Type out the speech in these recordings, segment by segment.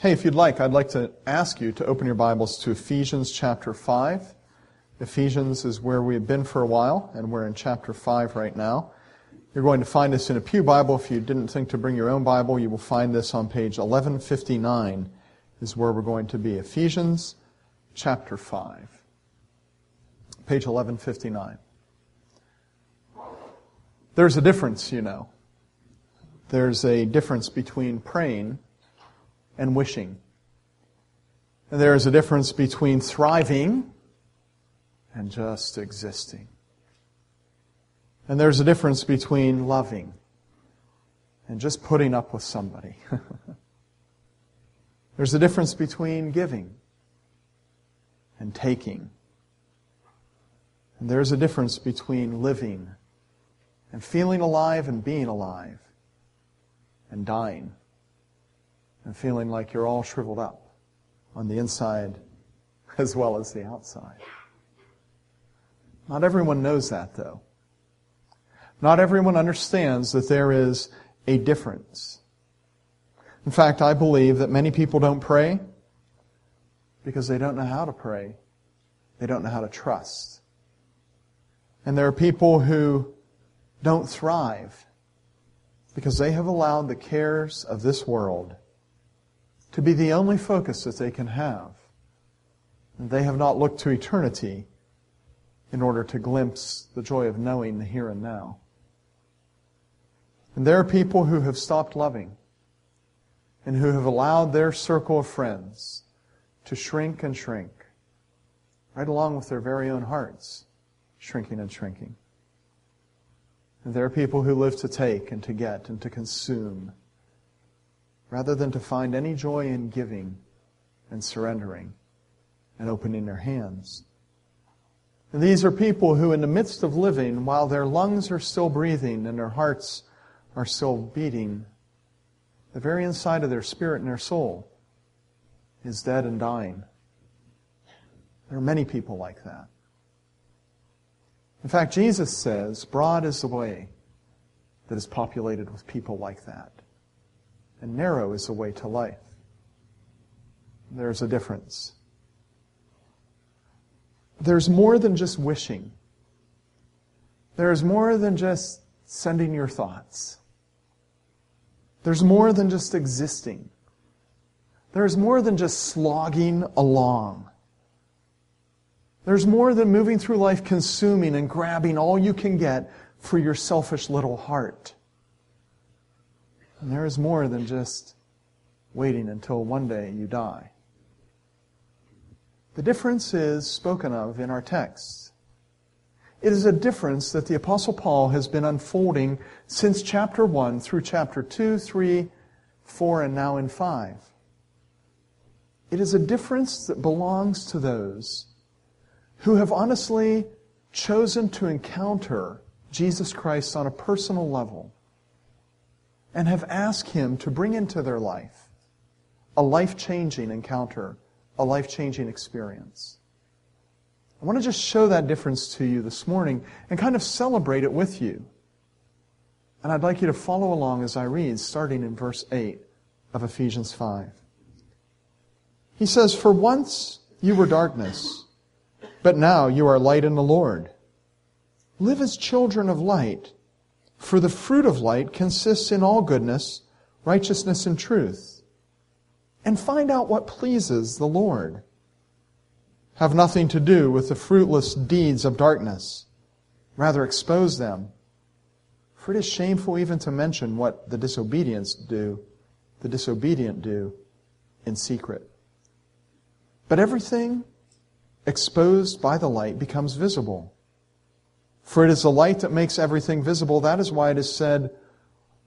Hey, if you'd like, I'd like to ask you to open your Bibles to Ephesians chapter 5. Ephesians is where we have been for a while, and we're in chapter 5 right now. You're going to find this in a Pew Bible. If you didn't think to bring your own Bible, you will find this on page 1159 is where we're going to be. Ephesians chapter 5. Page 1159. There's a difference, you know. There's a difference between praying and wishing. And there is a difference between thriving and just existing. And there's a difference between loving and just putting up with somebody. there's a difference between giving and taking. And there's a difference between living and feeling alive and being alive and dying and feeling like you're all shriveled up on the inside as well as the outside. Not everyone knows that, though. Not everyone understands that there is a difference. In fact, I believe that many people don't pray because they don't know how to pray. They don't know how to trust. And there are people who don't thrive because they have allowed the cares of this world to be the only focus that they can have. And They have not looked to eternity in order to glimpse the joy of knowing the here and now. And there are people who have stopped loving and who have allowed their circle of friends to shrink and shrink, right along with their very own hearts, shrinking and shrinking. And there are people who live to take and to get and to consume rather than to find any joy in giving and surrendering and opening their hands. And these are people who, in the midst of living, while their lungs are still breathing and their hearts are still beating, the very inside of their spirit and their soul is dead and dying. There are many people like that. In fact, Jesus says, broad is the way that is populated with people like that and narrow is the way to life. There's a difference. There's more than just wishing. There's more than just sending your thoughts. There's more than just existing. There's more than just slogging along. There's more than moving through life consuming and grabbing all you can get for your selfish little heart. And there is more than just waiting until one day you die. The difference is spoken of in our text. It is a difference that the Apostle Paul has been unfolding since chapter 1 through chapter 2, 3, 4, and now in 5. It is a difference that belongs to those who have honestly chosen to encounter Jesus Christ on a personal level and have asked Him to bring into their life a life changing encounter, a life changing experience. I want to just show that difference to you this morning and kind of celebrate it with you. And I'd like you to follow along as I read, starting in verse 8 of Ephesians 5. He says, For once you were darkness, but now you are light in the Lord. Live as children of light. For the fruit of light consists in all goodness, righteousness, and truth. And find out what pleases the Lord. Have nothing to do with the fruitless deeds of darkness. Rather expose them. For it is shameful even to mention what the disobedience do, the disobedient do in secret. But everything exposed by the light becomes visible. For it is the light that makes everything visible. That is why it is said,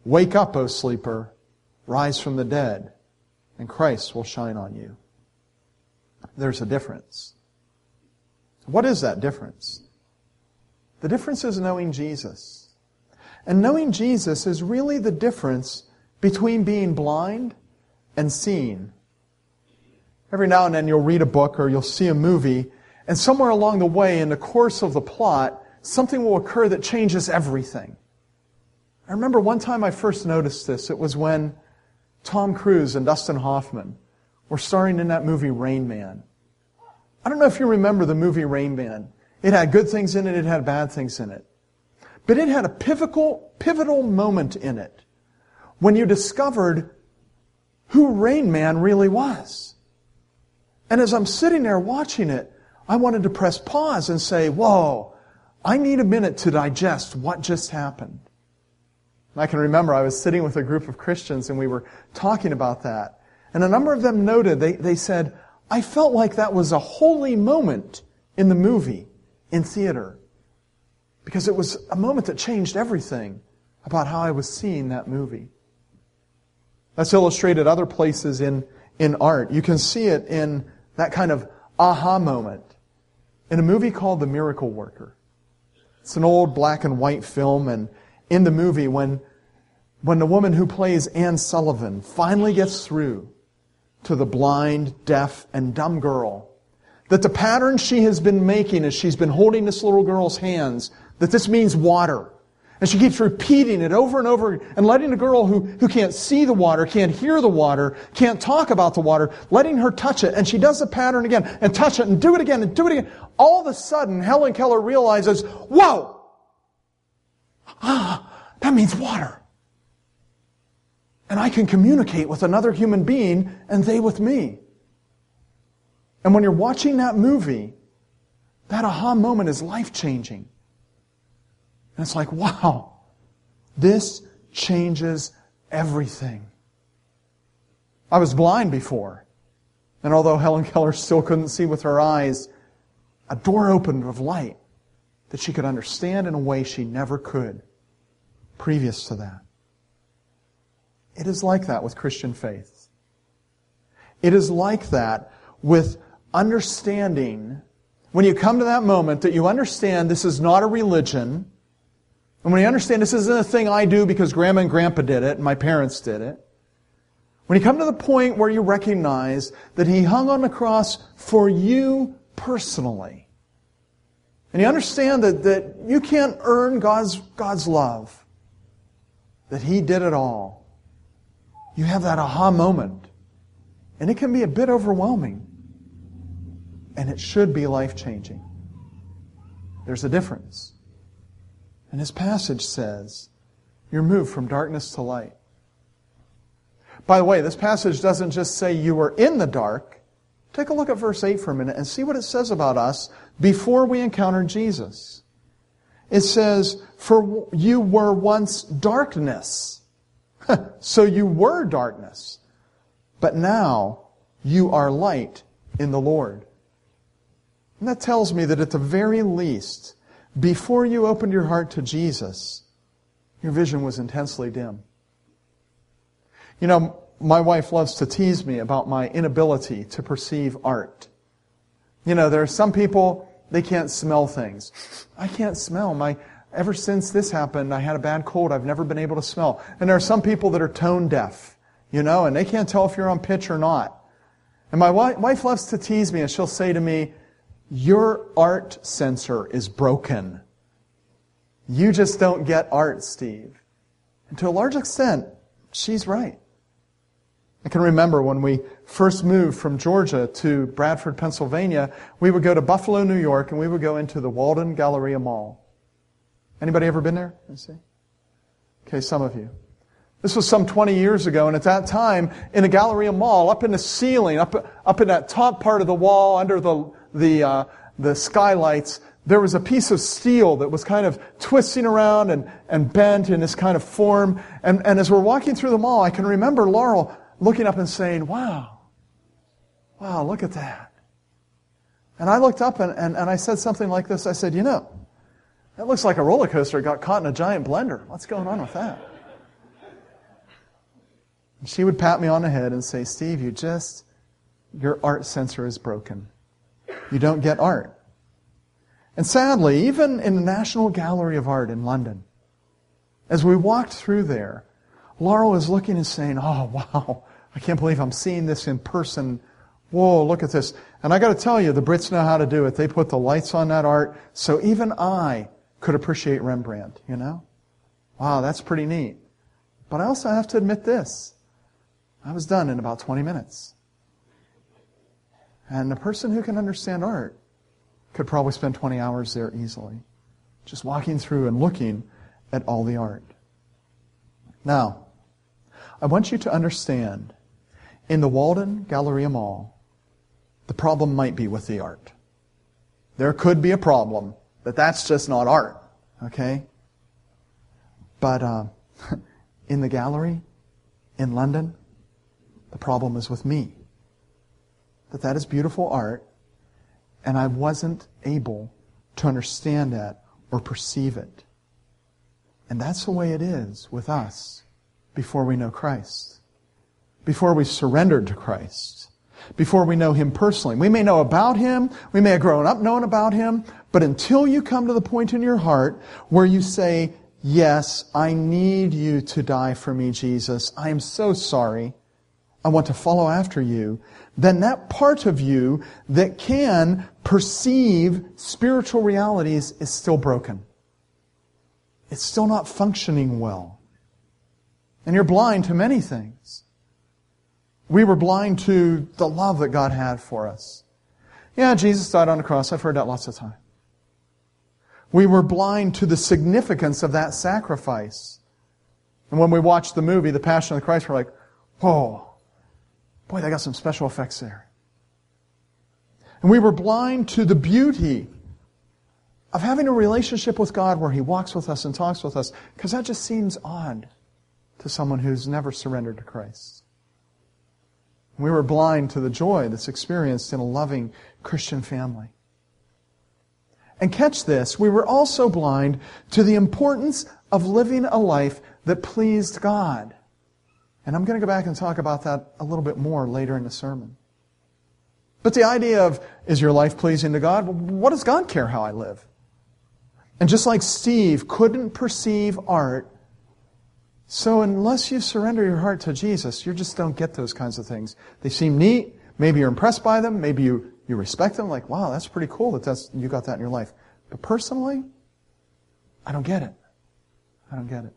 Wake up, O sleeper, rise from the dead, and Christ will shine on you. There's a difference. What is that difference? The difference is knowing Jesus. And knowing Jesus is really the difference between being blind and seeing. Every now and then you'll read a book or you'll see a movie, and somewhere along the way in the course of the plot, something will occur that changes everything. I remember one time I first noticed this. It was when Tom Cruise and Dustin Hoffman were starring in that movie Rain Man. I don't know if you remember the movie Rain Man. It had good things in it, it had bad things in it. But it had a pivotal, pivotal moment in it when you discovered who Rain Man really was. And as I'm sitting there watching it, I wanted to press pause and say, whoa, I need a minute to digest what just happened. I can remember I was sitting with a group of Christians and we were talking about that. And a number of them noted, they, they said, I felt like that was a holy moment in the movie, in theater. Because it was a moment that changed everything about how I was seeing that movie. That's illustrated other places in, in art. You can see it in that kind of aha moment in a movie called The Miracle Worker. It's an old black and white film, and in the movie, when, when the woman who plays Anne Sullivan finally gets through to the blind, deaf, and dumb girl, that the pattern she has been making as she's been holding this little girl's hands, that this means water. And she keeps repeating it over and over and letting a girl who, who can't see the water, can't hear the water, can't talk about the water, letting her touch it. And she does the pattern again and touch it and do it again and do it again. All of a sudden, Helen Keller realizes, whoa! Ah, that means water. And I can communicate with another human being and they with me. And when you're watching that movie, that aha moment is life changing. And it's like, wow, this changes everything. I was blind before. And although Helen Keller still couldn't see with her eyes, a door opened of light that she could understand in a way she never could previous to that. It is like that with Christian faith. It is like that with understanding when you come to that moment that you understand this is not a religion, and when you understand this isn't a thing I do because grandma and grandpa did it and my parents did it, when you come to the point where you recognize that he hung on the cross for you personally, and you understand that, that you can't earn God's, God's love, that he did it all, you have that aha moment. And it can be a bit overwhelming. And it should be life changing. There's a difference. And his passage says, you're moved from darkness to light. By the way, this passage doesn't just say you were in the dark. Take a look at verse 8 for a minute and see what it says about us before we encountered Jesus. It says, For you were once darkness. so you were darkness. But now you are light in the Lord. And that tells me that at the very least, before you opened your heart to Jesus, your vision was intensely dim. You know, my wife loves to tease me about my inability to perceive art. You know, there are some people, they can't smell things. I can't smell. My, ever since this happened, I had a bad cold. I've never been able to smell. And there are some people that are tone deaf, you know, and they can't tell if you're on pitch or not. And my wife loves to tease me and she'll say to me, your art sensor is broken. You just don't get art, Steve. And to a large extent, she's right. I can remember when we first moved from Georgia to Bradford, Pennsylvania, we would go to Buffalo, New York, and we would go into the Walden Galleria Mall. Anybody ever been there? Let's see. Okay, some of you. This was some 20 years ago, and at that time, in the Galleria Mall, up in the ceiling, up, up in that top part of the wall, under the, the, uh, the skylights, there was a piece of steel that was kind of twisting around and, and bent in this kind of form. And, and as we're walking through the mall, I can remember Laurel looking up and saying, wow, wow, look at that. And I looked up and, and, and I said something like this. I said, you know, that looks like a roller coaster got caught in a giant blender. What's going on with that? And she would pat me on the head and say, Steve, you just, your art sensor is broken. You don't get art. And sadly, even in the National Gallery of Art in London, as we walked through there, Laurel was looking and saying, Oh, wow, I can't believe I'm seeing this in person. Whoa, look at this. And I got to tell you, the Brits know how to do it. They put the lights on that art, so even I could appreciate Rembrandt, you know? Wow, that's pretty neat. But I also have to admit this. I was done in about 20 minutes. And a person who can understand art could probably spend 20 hours there easily, just walking through and looking at all the art. Now, I want you to understand in the Walden Galleria Mall, the problem might be with the art. There could be a problem that that's just not art, okay? But uh, in the gallery in London, the problem is with me. That that is beautiful art, and I wasn't able to understand that or perceive it. And that's the way it is with us before we know Christ. Before we've surrendered to Christ. Before we know Him personally. We may know about Him. We may have grown up knowing about Him. But until you come to the point in your heart where you say, Yes, I need you to die for me, Jesus. I am so sorry. I want to follow after you. Then that part of you that can perceive spiritual realities is still broken. It's still not functioning well. And you're blind to many things. We were blind to the love that God had for us. Yeah, Jesus died on the cross. I've heard that lots of times. We were blind to the significance of that sacrifice. And when we watched the movie, The Passion of the Christ, we're like, whoa, boy, they got some special effects there. And we were blind to the beauty of having a relationship with God where He walks with us and talks with us, because that just seems odd to someone who's never surrendered to Christ. We were blind to the joy that's experienced in a loving Christian family. And catch this, we were also blind to the importance of living a life that pleased God. And I'm going to go back and talk about that a little bit more later in the sermon. But the idea of, is your life pleasing to God? what does God care how I live? And just like Steve couldn't perceive art, so unless you surrender your heart to Jesus, you just don't get those kinds of things. They seem neat. Maybe you're impressed by them. Maybe you you respect them, like, wow, that's pretty cool that that's, you got that in your life. But personally, I don't get it. I don't get it.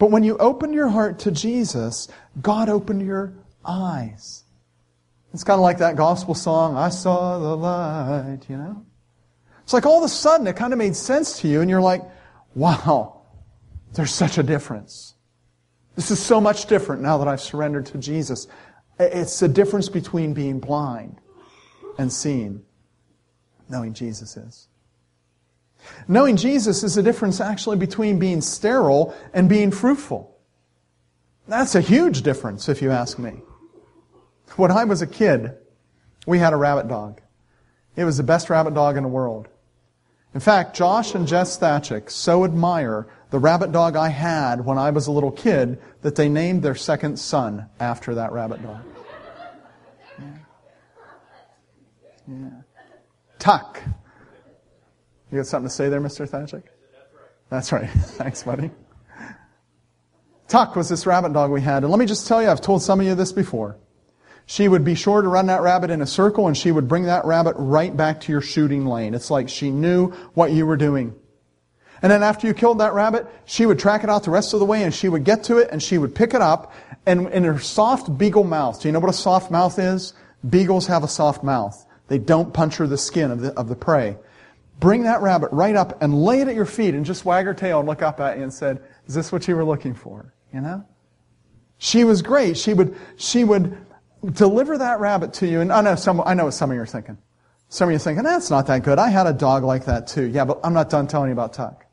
But when you open your heart to Jesus, God opened your eyes. It's kind of like that gospel song, I saw the light, you know? It's like all of a sudden it kind of made sense to you and you're like, wow, there's such a difference. This is so much different now that I've surrendered to Jesus. It's the difference between being blind and seeing knowing Jesus is. Knowing Jesus is the difference actually between being sterile and being fruitful. That's a huge difference, if you ask me. When I was a kid, we had a rabbit dog. It was the best rabbit dog in the world. In fact, Josh and Jess Thachik so admire the rabbit dog I had when I was a little kid that they named their second son after that rabbit dog. Yeah. Tuck. You got something to say there, Mr. Thachik? That's right. Thanks, buddy. Tuck was this rabbit dog we had. And let me just tell you, I've told some of you this before. She would be sure to run that rabbit in a circle and she would bring that rabbit right back to your shooting lane. It's like she knew what you were doing. And then after you killed that rabbit, she would track it out the rest of the way and she would get to it and she would pick it up and in her soft beagle mouth. Do you know what a soft mouth is? Beagles have a soft mouth. They don't puncture the skin of the, of the prey. Bring that rabbit right up and lay it at your feet and just wag her tail and look up at you and said, is this what you were looking for? You know? She was great. She would, she would deliver that rabbit to you. And I know some, I know what some of you are thinking. Some of you are thinking, that's not that good. I had a dog like that too. Yeah, but I'm not done telling you about Tuck.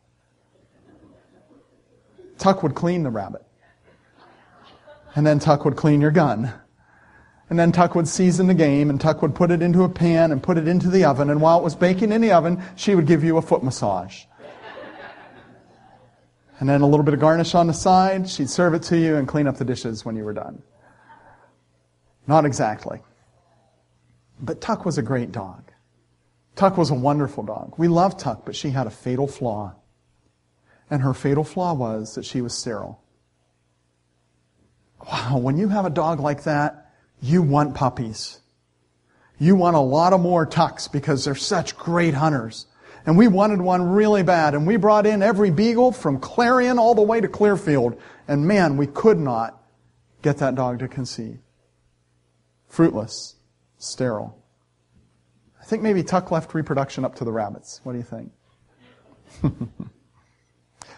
Tuck would clean the rabbit. And then Tuck would clean your gun. And then Tuck would season the game, and Tuck would put it into a pan and put it into the oven. And while it was baking in the oven, she would give you a foot massage. And then a little bit of garnish on the side. She'd serve it to you and clean up the dishes when you were done. Not exactly. But Tuck was a great dog. Tuck was a wonderful dog. We loved Tuck, but she had a fatal flaw. And her fatal flaw was that she was sterile. Wow, when you have a dog like that, you want puppies. You want a lot of more tucks because they're such great hunters. And we wanted one really bad. And we brought in every beagle from Clarion all the way to Clearfield. And man, we could not get that dog to conceive. Fruitless. sterile. I think maybe Tuck left reproduction up to the rabbits. What do you think?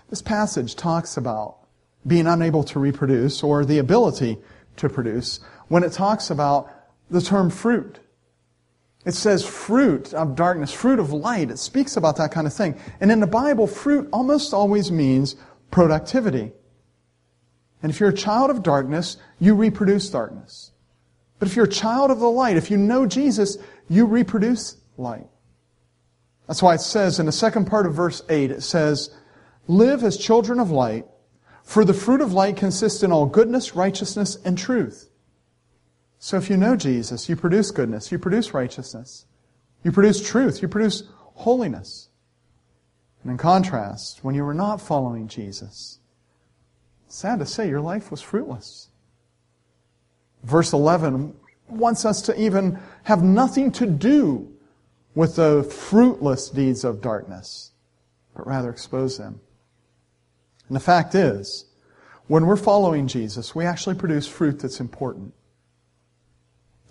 this passage talks about being unable to reproduce or the ability to produce when it talks about the term fruit. It says fruit of darkness, fruit of light. It speaks about that kind of thing. And in the Bible, fruit almost always means productivity. And if you're a child of darkness, you reproduce darkness. But if you're a child of the light, if you know Jesus, you reproduce light. That's why it says in the second part of verse 8, it says, Live as children of light, for the fruit of light consists in all goodness, righteousness, and truth. So if you know Jesus, you produce goodness, you produce righteousness, you produce truth, you produce holiness. And in contrast, when you were not following Jesus, sad to say, your life was fruitless. Verse 11 wants us to even have nothing to do with the fruitless deeds of darkness, but rather expose them. And the fact is, when we're following Jesus, we actually produce fruit that's important.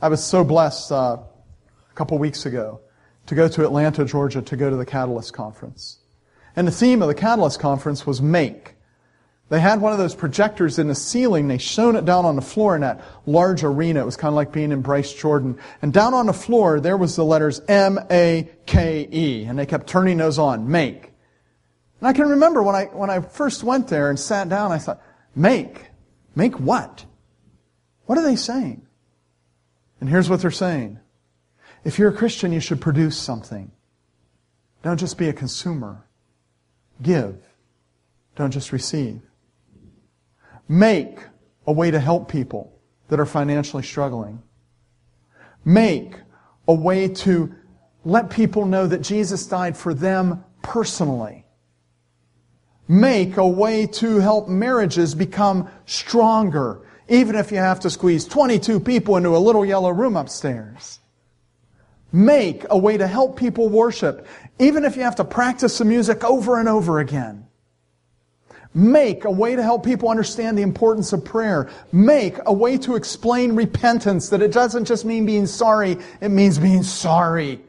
I was so blessed uh, a couple weeks ago to go to Atlanta, Georgia, to go to the Catalyst Conference. And the theme of the Catalyst Conference was make. They had one of those projectors in the ceiling. They shone it down on the floor in that large arena. It was kind of like being in Bryce Jordan. And down on the floor, there was the letters M-A-K-E. And they kept turning those on. Make. And I can remember when I, when I first went there and sat down, I thought, make? Make what? What are they saying? And here's what they're saying. If you're a Christian, you should produce something. Don't just be a consumer. Give. Don't just receive. Make a way to help people that are financially struggling. Make a way to let people know that Jesus died for them personally. Make a way to help marriages become stronger, even if you have to squeeze 22 people into a little yellow room upstairs. Make a way to help people worship, even if you have to practice the music over and over again. Make a way to help people understand the importance of prayer. Make a way to explain repentance, that it doesn't just mean being sorry, it means being sorry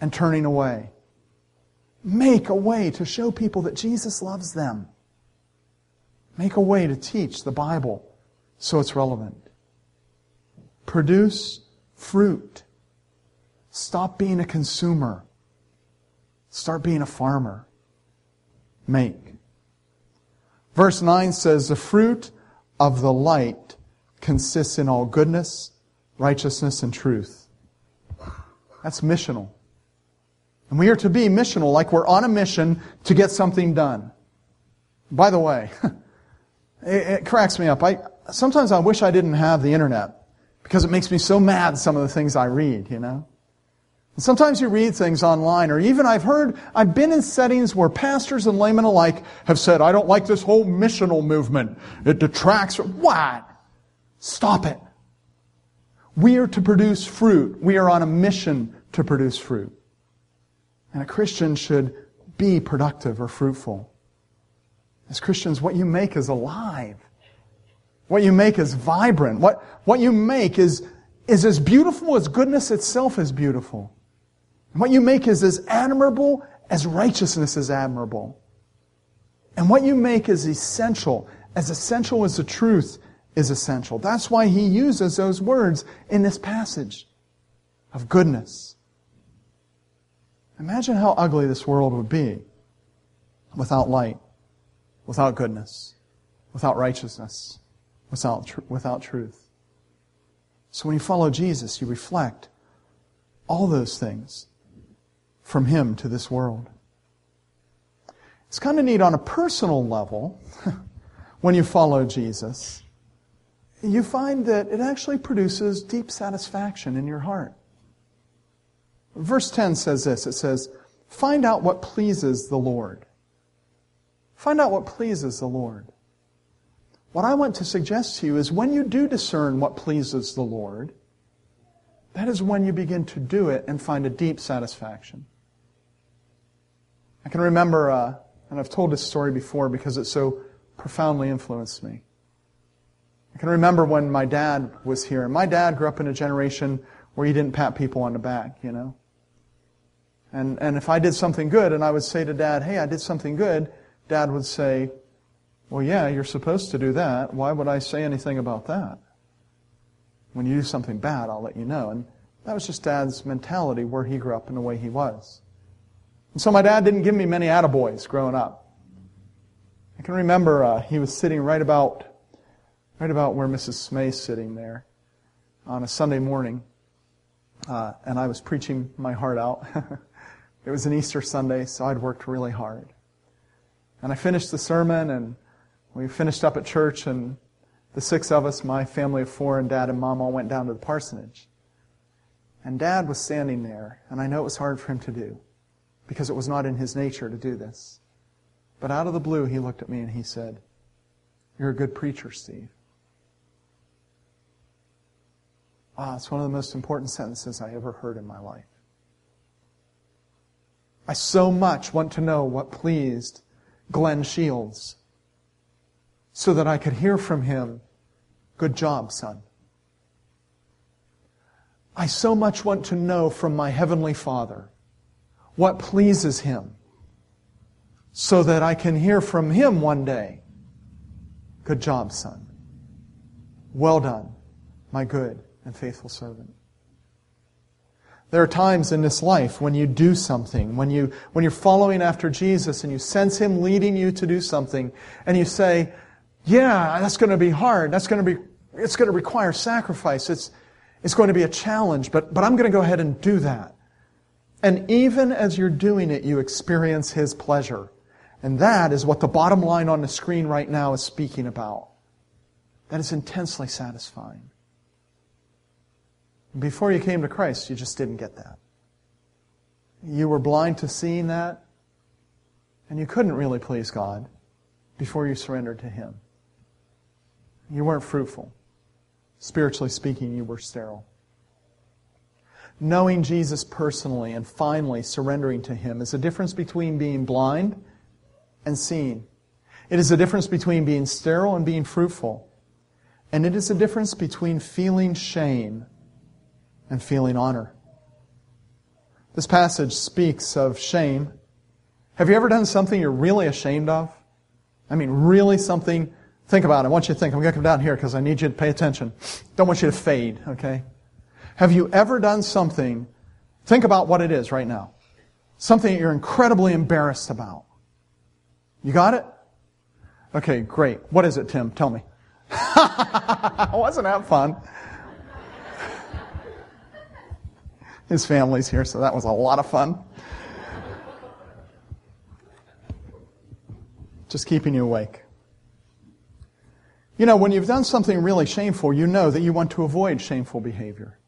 and turning away. Make a way to show people that Jesus loves them. Make a way to teach the Bible so it's relevant. Produce fruit. Stop being a consumer. Start being a farmer. Make. Verse 9 says, The fruit of the light consists in all goodness, righteousness, and truth. That's missional. And we are to be missional, like we're on a mission to get something done. By the way, it, it cracks me up. I, sometimes I wish I didn't have the internet because it makes me so mad some of the things I read, you know? And sometimes you read things online, or even I've heard, I've been in settings where pastors and laymen alike have said, I don't like this whole missional movement. It detracts from, what? Stop it. We are to produce fruit. We are on a mission to produce fruit. And a Christian should be productive or fruitful. As Christians, what you make is alive. What you make is vibrant. What, what you make is, is as beautiful as goodness itself is beautiful. What you make is as admirable as righteousness is admirable. And what you make is essential, as essential as the truth is essential. That's why he uses those words in this passage of goodness. Imagine how ugly this world would be without light, without goodness, without righteousness, without, tr- without truth. So when you follow Jesus, you reflect all those things from Him to this world. It's kind of neat on a personal level when you follow Jesus. You find that it actually produces deep satisfaction in your heart. Verse 10 says this it says, Find out what pleases the Lord. Find out what pleases the Lord. What I want to suggest to you is when you do discern what pleases the Lord, that is when you begin to do it and find a deep satisfaction. I can remember, uh, and I've told this story before because it so profoundly influenced me. I can remember when my dad was here. And my dad grew up in a generation where you didn't pat people on the back, you know. And, and if I did something good and I would say to dad, hey, I did something good, dad would say, well, yeah, you're supposed to do that. Why would I say anything about that? When you do something bad, I'll let you know. And that was just dad's mentality where he grew up and the way he was. And so my dad didn't give me many attaboys growing up. I can remember uh, he was sitting right about, right about where Mrs. Smay's sitting there on a Sunday morning. Uh, and I was preaching my heart out. it was an Easter Sunday, so I'd worked really hard. And I finished the sermon, and we finished up at church, and the six of us, my family of four, and dad and mom all went down to the parsonage. And dad was standing there, and I know it was hard for him to do, because it was not in his nature to do this. But out of the blue, he looked at me and he said, You're a good preacher, Steve. Wow, it's one of the most important sentences I ever heard in my life. I so much want to know what pleased Glenn Shields so that I could hear from him, Good job, son. I so much want to know from my Heavenly Father what pleases Him so that I can hear from Him one day, Good job, son. Well done, my good and faithful servant. There are times in this life when you do something, when, you, when you're following after Jesus and you sense Him leading you to do something, and you say, yeah, that's going to be hard. That's going to be, it's going to require sacrifice. It's, it's going to be a challenge, but, but I'm going to go ahead and do that. And even as you're doing it, you experience His pleasure. And that is what the bottom line on the screen right now is speaking about. That is intensely satisfying. Before you came to Christ, you just didn't get that. You were blind to seeing that, and you couldn't really please God before you surrendered to Him. You weren't fruitful. Spiritually speaking, you were sterile. Knowing Jesus personally and finally surrendering to Him is a difference between being blind and seeing. It is a difference between being sterile and being fruitful. And it is a difference between feeling shame and feeling honor. This passage speaks of shame. Have you ever done something you're really ashamed of? I mean, really something. Think about it. I want you to think. I'm going to come down here because I need you to pay attention. Don't want you to fade, okay? Have you ever done something? Think about what it is right now. Something that you're incredibly embarrassed about. You got it? Okay, great. What is it, Tim? Tell me. Wasn't that fun? His family's here, so that was a lot of fun. Just keeping you awake. You know, when you've done something really shameful, you know that you want to avoid shameful behavior.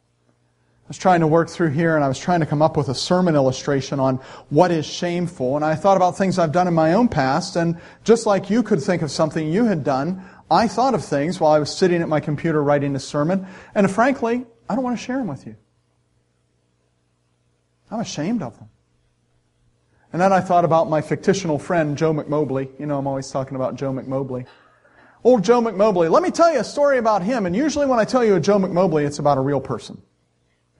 I was trying to work through here and I was trying to come up with a sermon illustration on what is shameful. And I thought about things I've done in my own past. And just like you could think of something you had done, I thought of things while I was sitting at my computer writing a sermon. And frankly, I don't want to share them with you. I'm ashamed of them. And then I thought about my fictional friend, Joe McMobley. You know, I'm always talking about Joe McMobley. Old Joe McMobley. Let me tell you a story about him. And usually when I tell you a Joe McMobley, it's about a real person.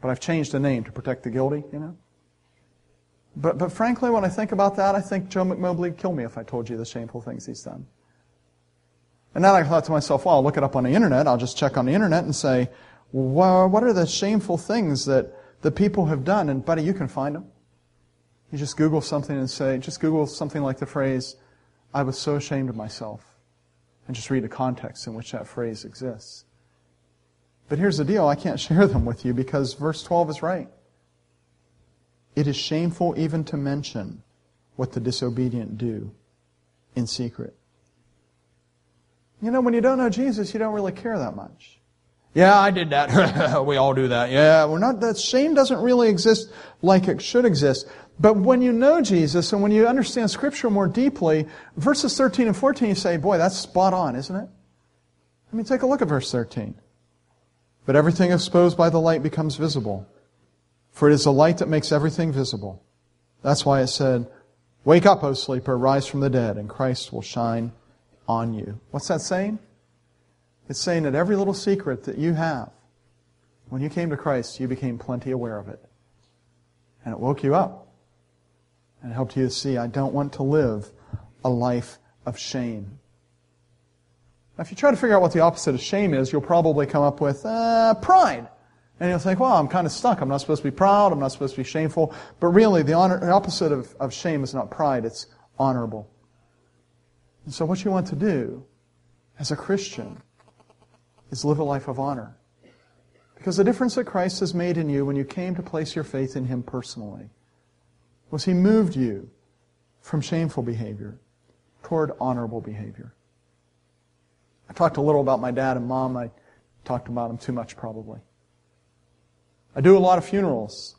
But I've changed the name to protect the guilty, you know? But, but frankly, when I think about that, I think Joe McMobley would kill me if I told you the shameful things he's done. And then I thought to myself, well, I'll look it up on the internet. I'll just check on the internet and say, well, what are the shameful things that the people have done, and buddy, you can find them. You just Google something and say, just Google something like the phrase, I was so ashamed of myself, and just read the context in which that phrase exists. But here's the deal, I can't share them with you because verse 12 is right. It is shameful even to mention what the disobedient do in secret. You know, when you don't know Jesus, you don't really care that much. Yeah, I did that. we all do that. Yeah, we're not, that shame doesn't really exist like it should exist. But when you know Jesus and when you understand Scripture more deeply, verses 13 and 14, you say, boy, that's spot on, isn't it? I mean, take a look at verse 13. But everything exposed by the light becomes visible. For it is the light that makes everything visible. That's why it said, Wake up, O sleeper, rise from the dead, and Christ will shine on you. What's that saying? It's saying that every little secret that you have, When you came to Christ, you became plenty aware of it. And it woke you up. And helped you to see, I don't want to live a life of shame. Now, if you try to figure out what the opposite of shame is, you'll probably come up with uh, pride. And you'll think, well, I'm kind of stuck. I'm not supposed to be proud. I'm not supposed to be shameful. But really, the, honor, the opposite of, of shame is not pride. It's honorable. And so what you want to do as a Christian is live a life of honor. Because the difference that Christ has made in you when you came to place your faith in Him personally was He moved you from shameful behavior toward honorable behavior. I talked a little about my dad and mom. I talked about them too much probably. I do a lot of funerals.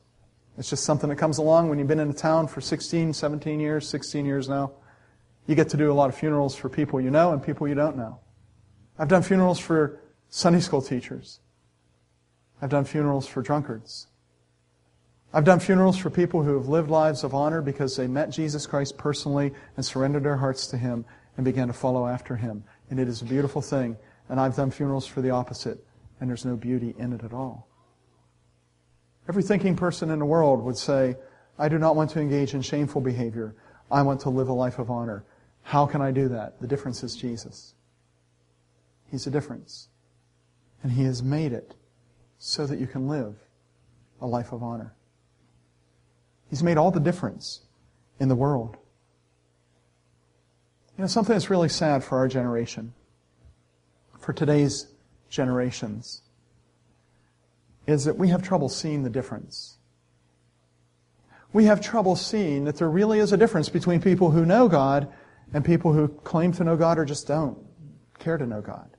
It's just something that comes along when you've been in a town for 16, 17 years, 16 years now. You get to do a lot of funerals for people you know and people you don't know. I've done funerals for Sunday school teachers. I've done funerals for drunkards. I've done funerals for people who have lived lives of honor because they met Jesus Christ personally and surrendered their hearts to Him and began to follow after Him. And it is a beautiful thing. And I've done funerals for the opposite, and there's no beauty in it at all. Every thinking person in the world would say, I do not want to engage in shameful behavior. I want to live a life of honor. How can I do that? The difference is Jesus. He's a difference. And He has made it so that you can live a life of honor. He's made all the difference in the world. You know, something that's really sad for our generation, for today's generations, is that we have trouble seeing the difference. We have trouble seeing that there really is a difference between people who know God and people who claim to know God or just don't care to know God.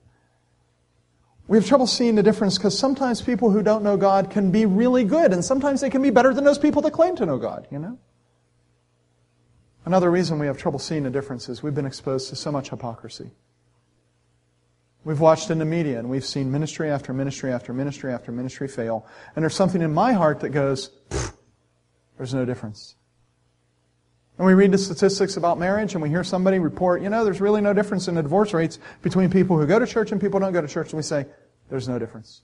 We have trouble seeing the difference because sometimes people who don't know God can be really good, and sometimes they can be better than those people that claim to know God, you know? Another reason we have trouble seeing the difference is we've been exposed to so much hypocrisy. We've watched in the media and we've seen ministry after ministry after ministry after ministry fail. And there's something in my heart that goes, there's no difference. And we read the statistics about marriage and we hear somebody report, you know, there's really no difference in the divorce rates between people who go to church and people who don't go to church. And we say, there's no difference.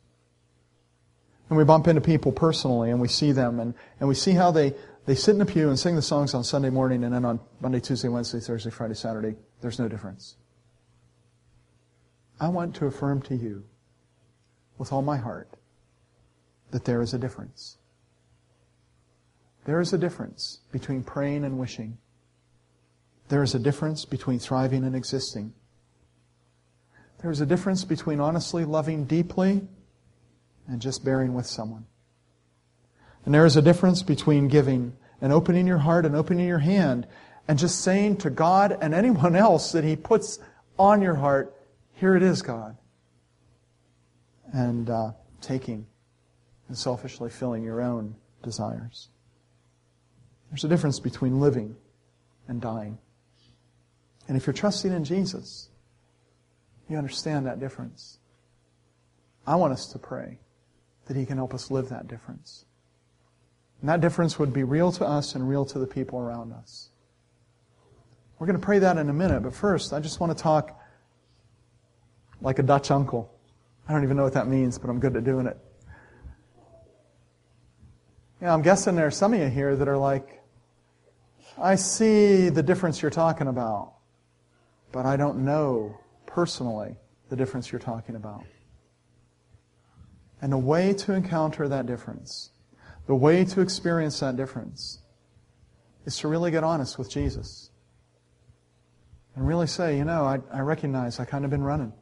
And we bump into people personally and we see them and, and we see how they, they sit in the pew and sing the songs on Sunday morning and then on Monday, Tuesday, Wednesday, Thursday, Friday, Saturday, there's no difference. I want to affirm to you with all my heart that there is a difference. There is a difference between praying and wishing. There is a difference between thriving and existing. There is a difference between honestly loving deeply and just bearing with someone. And there is a difference between giving and opening your heart and opening your hand and just saying to God and anyone else that He puts on your heart, here it is, God. And uh, taking and selfishly filling your own desires. There's a difference between living and dying. And if you're trusting in Jesus, you understand that difference. I want us to pray that He can help us live that difference. And that difference would be real to us and real to the people around us. We're going to pray that in a minute, but first, I just want to talk like a Dutch uncle. I don't even know what that means, but I'm good at doing it. Yeah, I'm guessing there are some of you here that are like, I see the difference you're talking about, but I don't know personally the difference you're talking about. And the way to encounter that difference, the way to experience that difference, is to really get honest with Jesus. And really say, you know, I, I recognize I kind of been running.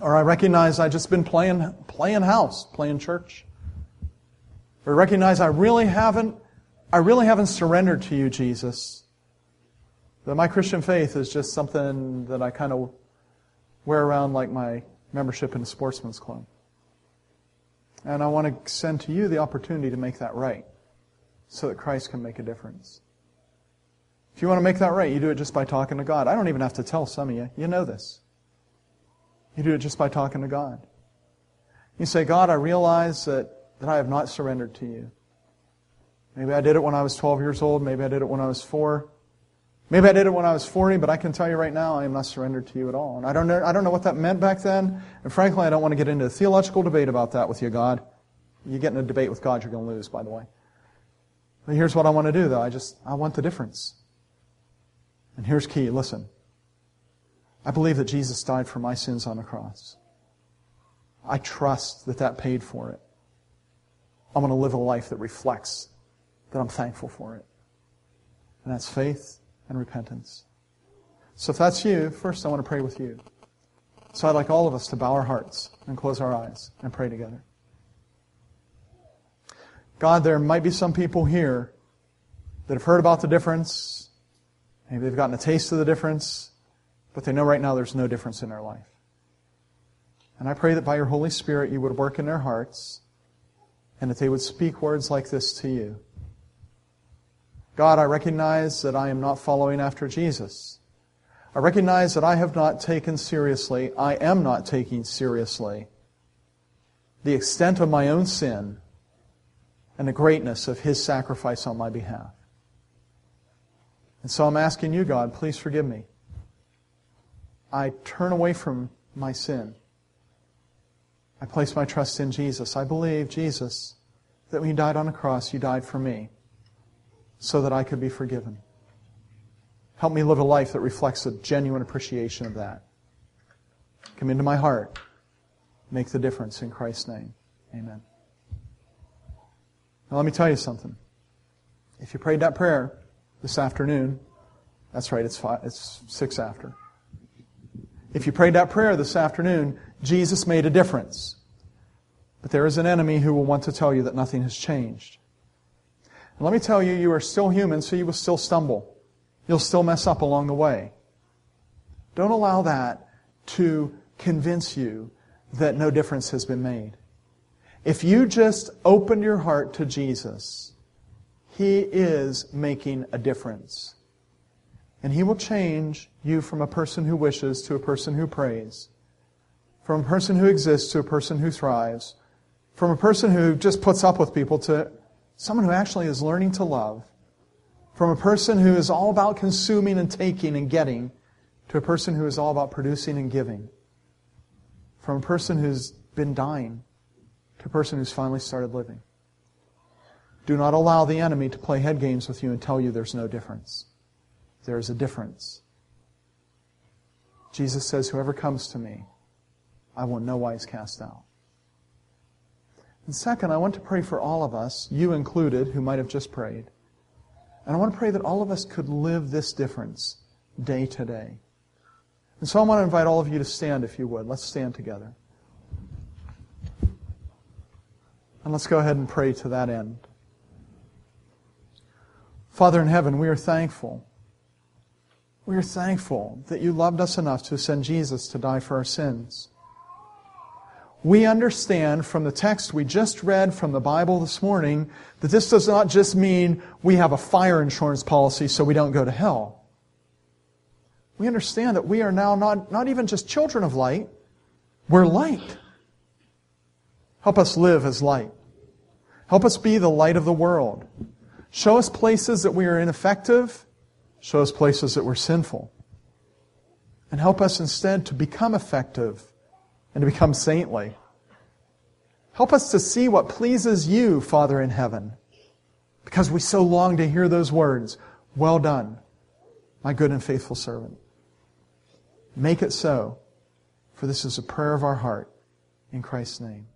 Or I recognize I just been playing, playing house, playing church. Or recognize I really haven't I really haven't surrendered to you, Jesus. That my Christian faith is just something that I kind of wear around like my membership in a sportsman's club. And I want to send to you the opportunity to make that right so that Christ can make a difference. If you want to make that right, you do it just by talking to God. I don't even have to tell some of you. You know this. You do it just by talking to God. You say, God, I realize that, that I have not surrendered to you. Maybe I did it when I was 12 years old. Maybe I did it when I was four. Maybe I did it when I was 40, but I can tell you right now, I am not surrendered to you at all. And I don't know, I don't know what that meant back then. And frankly, I don't want to get into a theological debate about that with you, God. You get in a debate with God, you're going to lose, by the way. But here's what I want to do, though. I just, I want the difference. And here's key. Listen. I believe that Jesus died for my sins on the cross. I trust that that paid for it. I'm going to live a life that reflects that I'm thankful for it. And that's faith and repentance. So if that's you, first I want to pray with you. So I'd like all of us to bow our hearts and close our eyes and pray together. God, there might be some people here that have heard about the difference. Maybe they've gotten a taste of the difference, but they know right now there's no difference in their life. And I pray that by your Holy Spirit you would work in their hearts and that they would speak words like this to you. God, I recognize that I am not following after Jesus. I recognize that I have not taken seriously, I am not taking seriously the extent of my own sin and the greatness of His sacrifice on my behalf. And so I'm asking you, God, please forgive me. I turn away from my sin. I place my trust in Jesus. I believe, Jesus, that when you died on the cross, you died for me so that I could be forgiven. Help me live a life that reflects a genuine appreciation of that. Come into my heart. Make the difference in Christ's name. Amen. Now let me tell you something. If you prayed that prayer this afternoon, that's right, it's, five, it's six after. If you prayed that prayer this afternoon, Jesus made a difference. But there is an enemy who will want to tell you that nothing has changed. And let me tell you, you are still human, so you will still stumble. You'll still mess up along the way. Don't allow that to convince you that no difference has been made. If you just open your heart to Jesus, He is making a difference. And He will change you from a person who wishes to a person who prays, from a person who exists to a person who thrives, from a person who just puts up with people to someone who actually is learning to love, from a person who is all about consuming and taking and getting to a person who is all about producing and giving, from a person who's been dying to a person who's finally started living. Do not allow the enemy to play head games with you and tell you there's no difference. There is a difference. Jesus says, Whoever comes to me, I will in no wise cast out. And second, I want to pray for all of us, you included, who might have just prayed. And I want to pray that all of us could live this difference day to day. And so I want to invite all of you to stand, if you would. Let's stand together. And let's go ahead and pray to that end. Father in heaven, we are thankful. We are thankful that you loved us enough to send Jesus to die for our sins. We understand from the text we just read from the Bible this morning that this does not just mean we have a fire insurance policy so we don't go to hell. We understand that we are now not, not even just children of light, we're light. Help us live as light. Help us be the light of the world. Show us places that we are ineffective. Show us places that we're sinful. And help us instead to become effective and to become saintly. Help us to see what pleases you, Father in heaven, because we so long to hear those words, Well done, my good and faithful servant. Make it so, for this is a prayer of our heart. In Christ's name.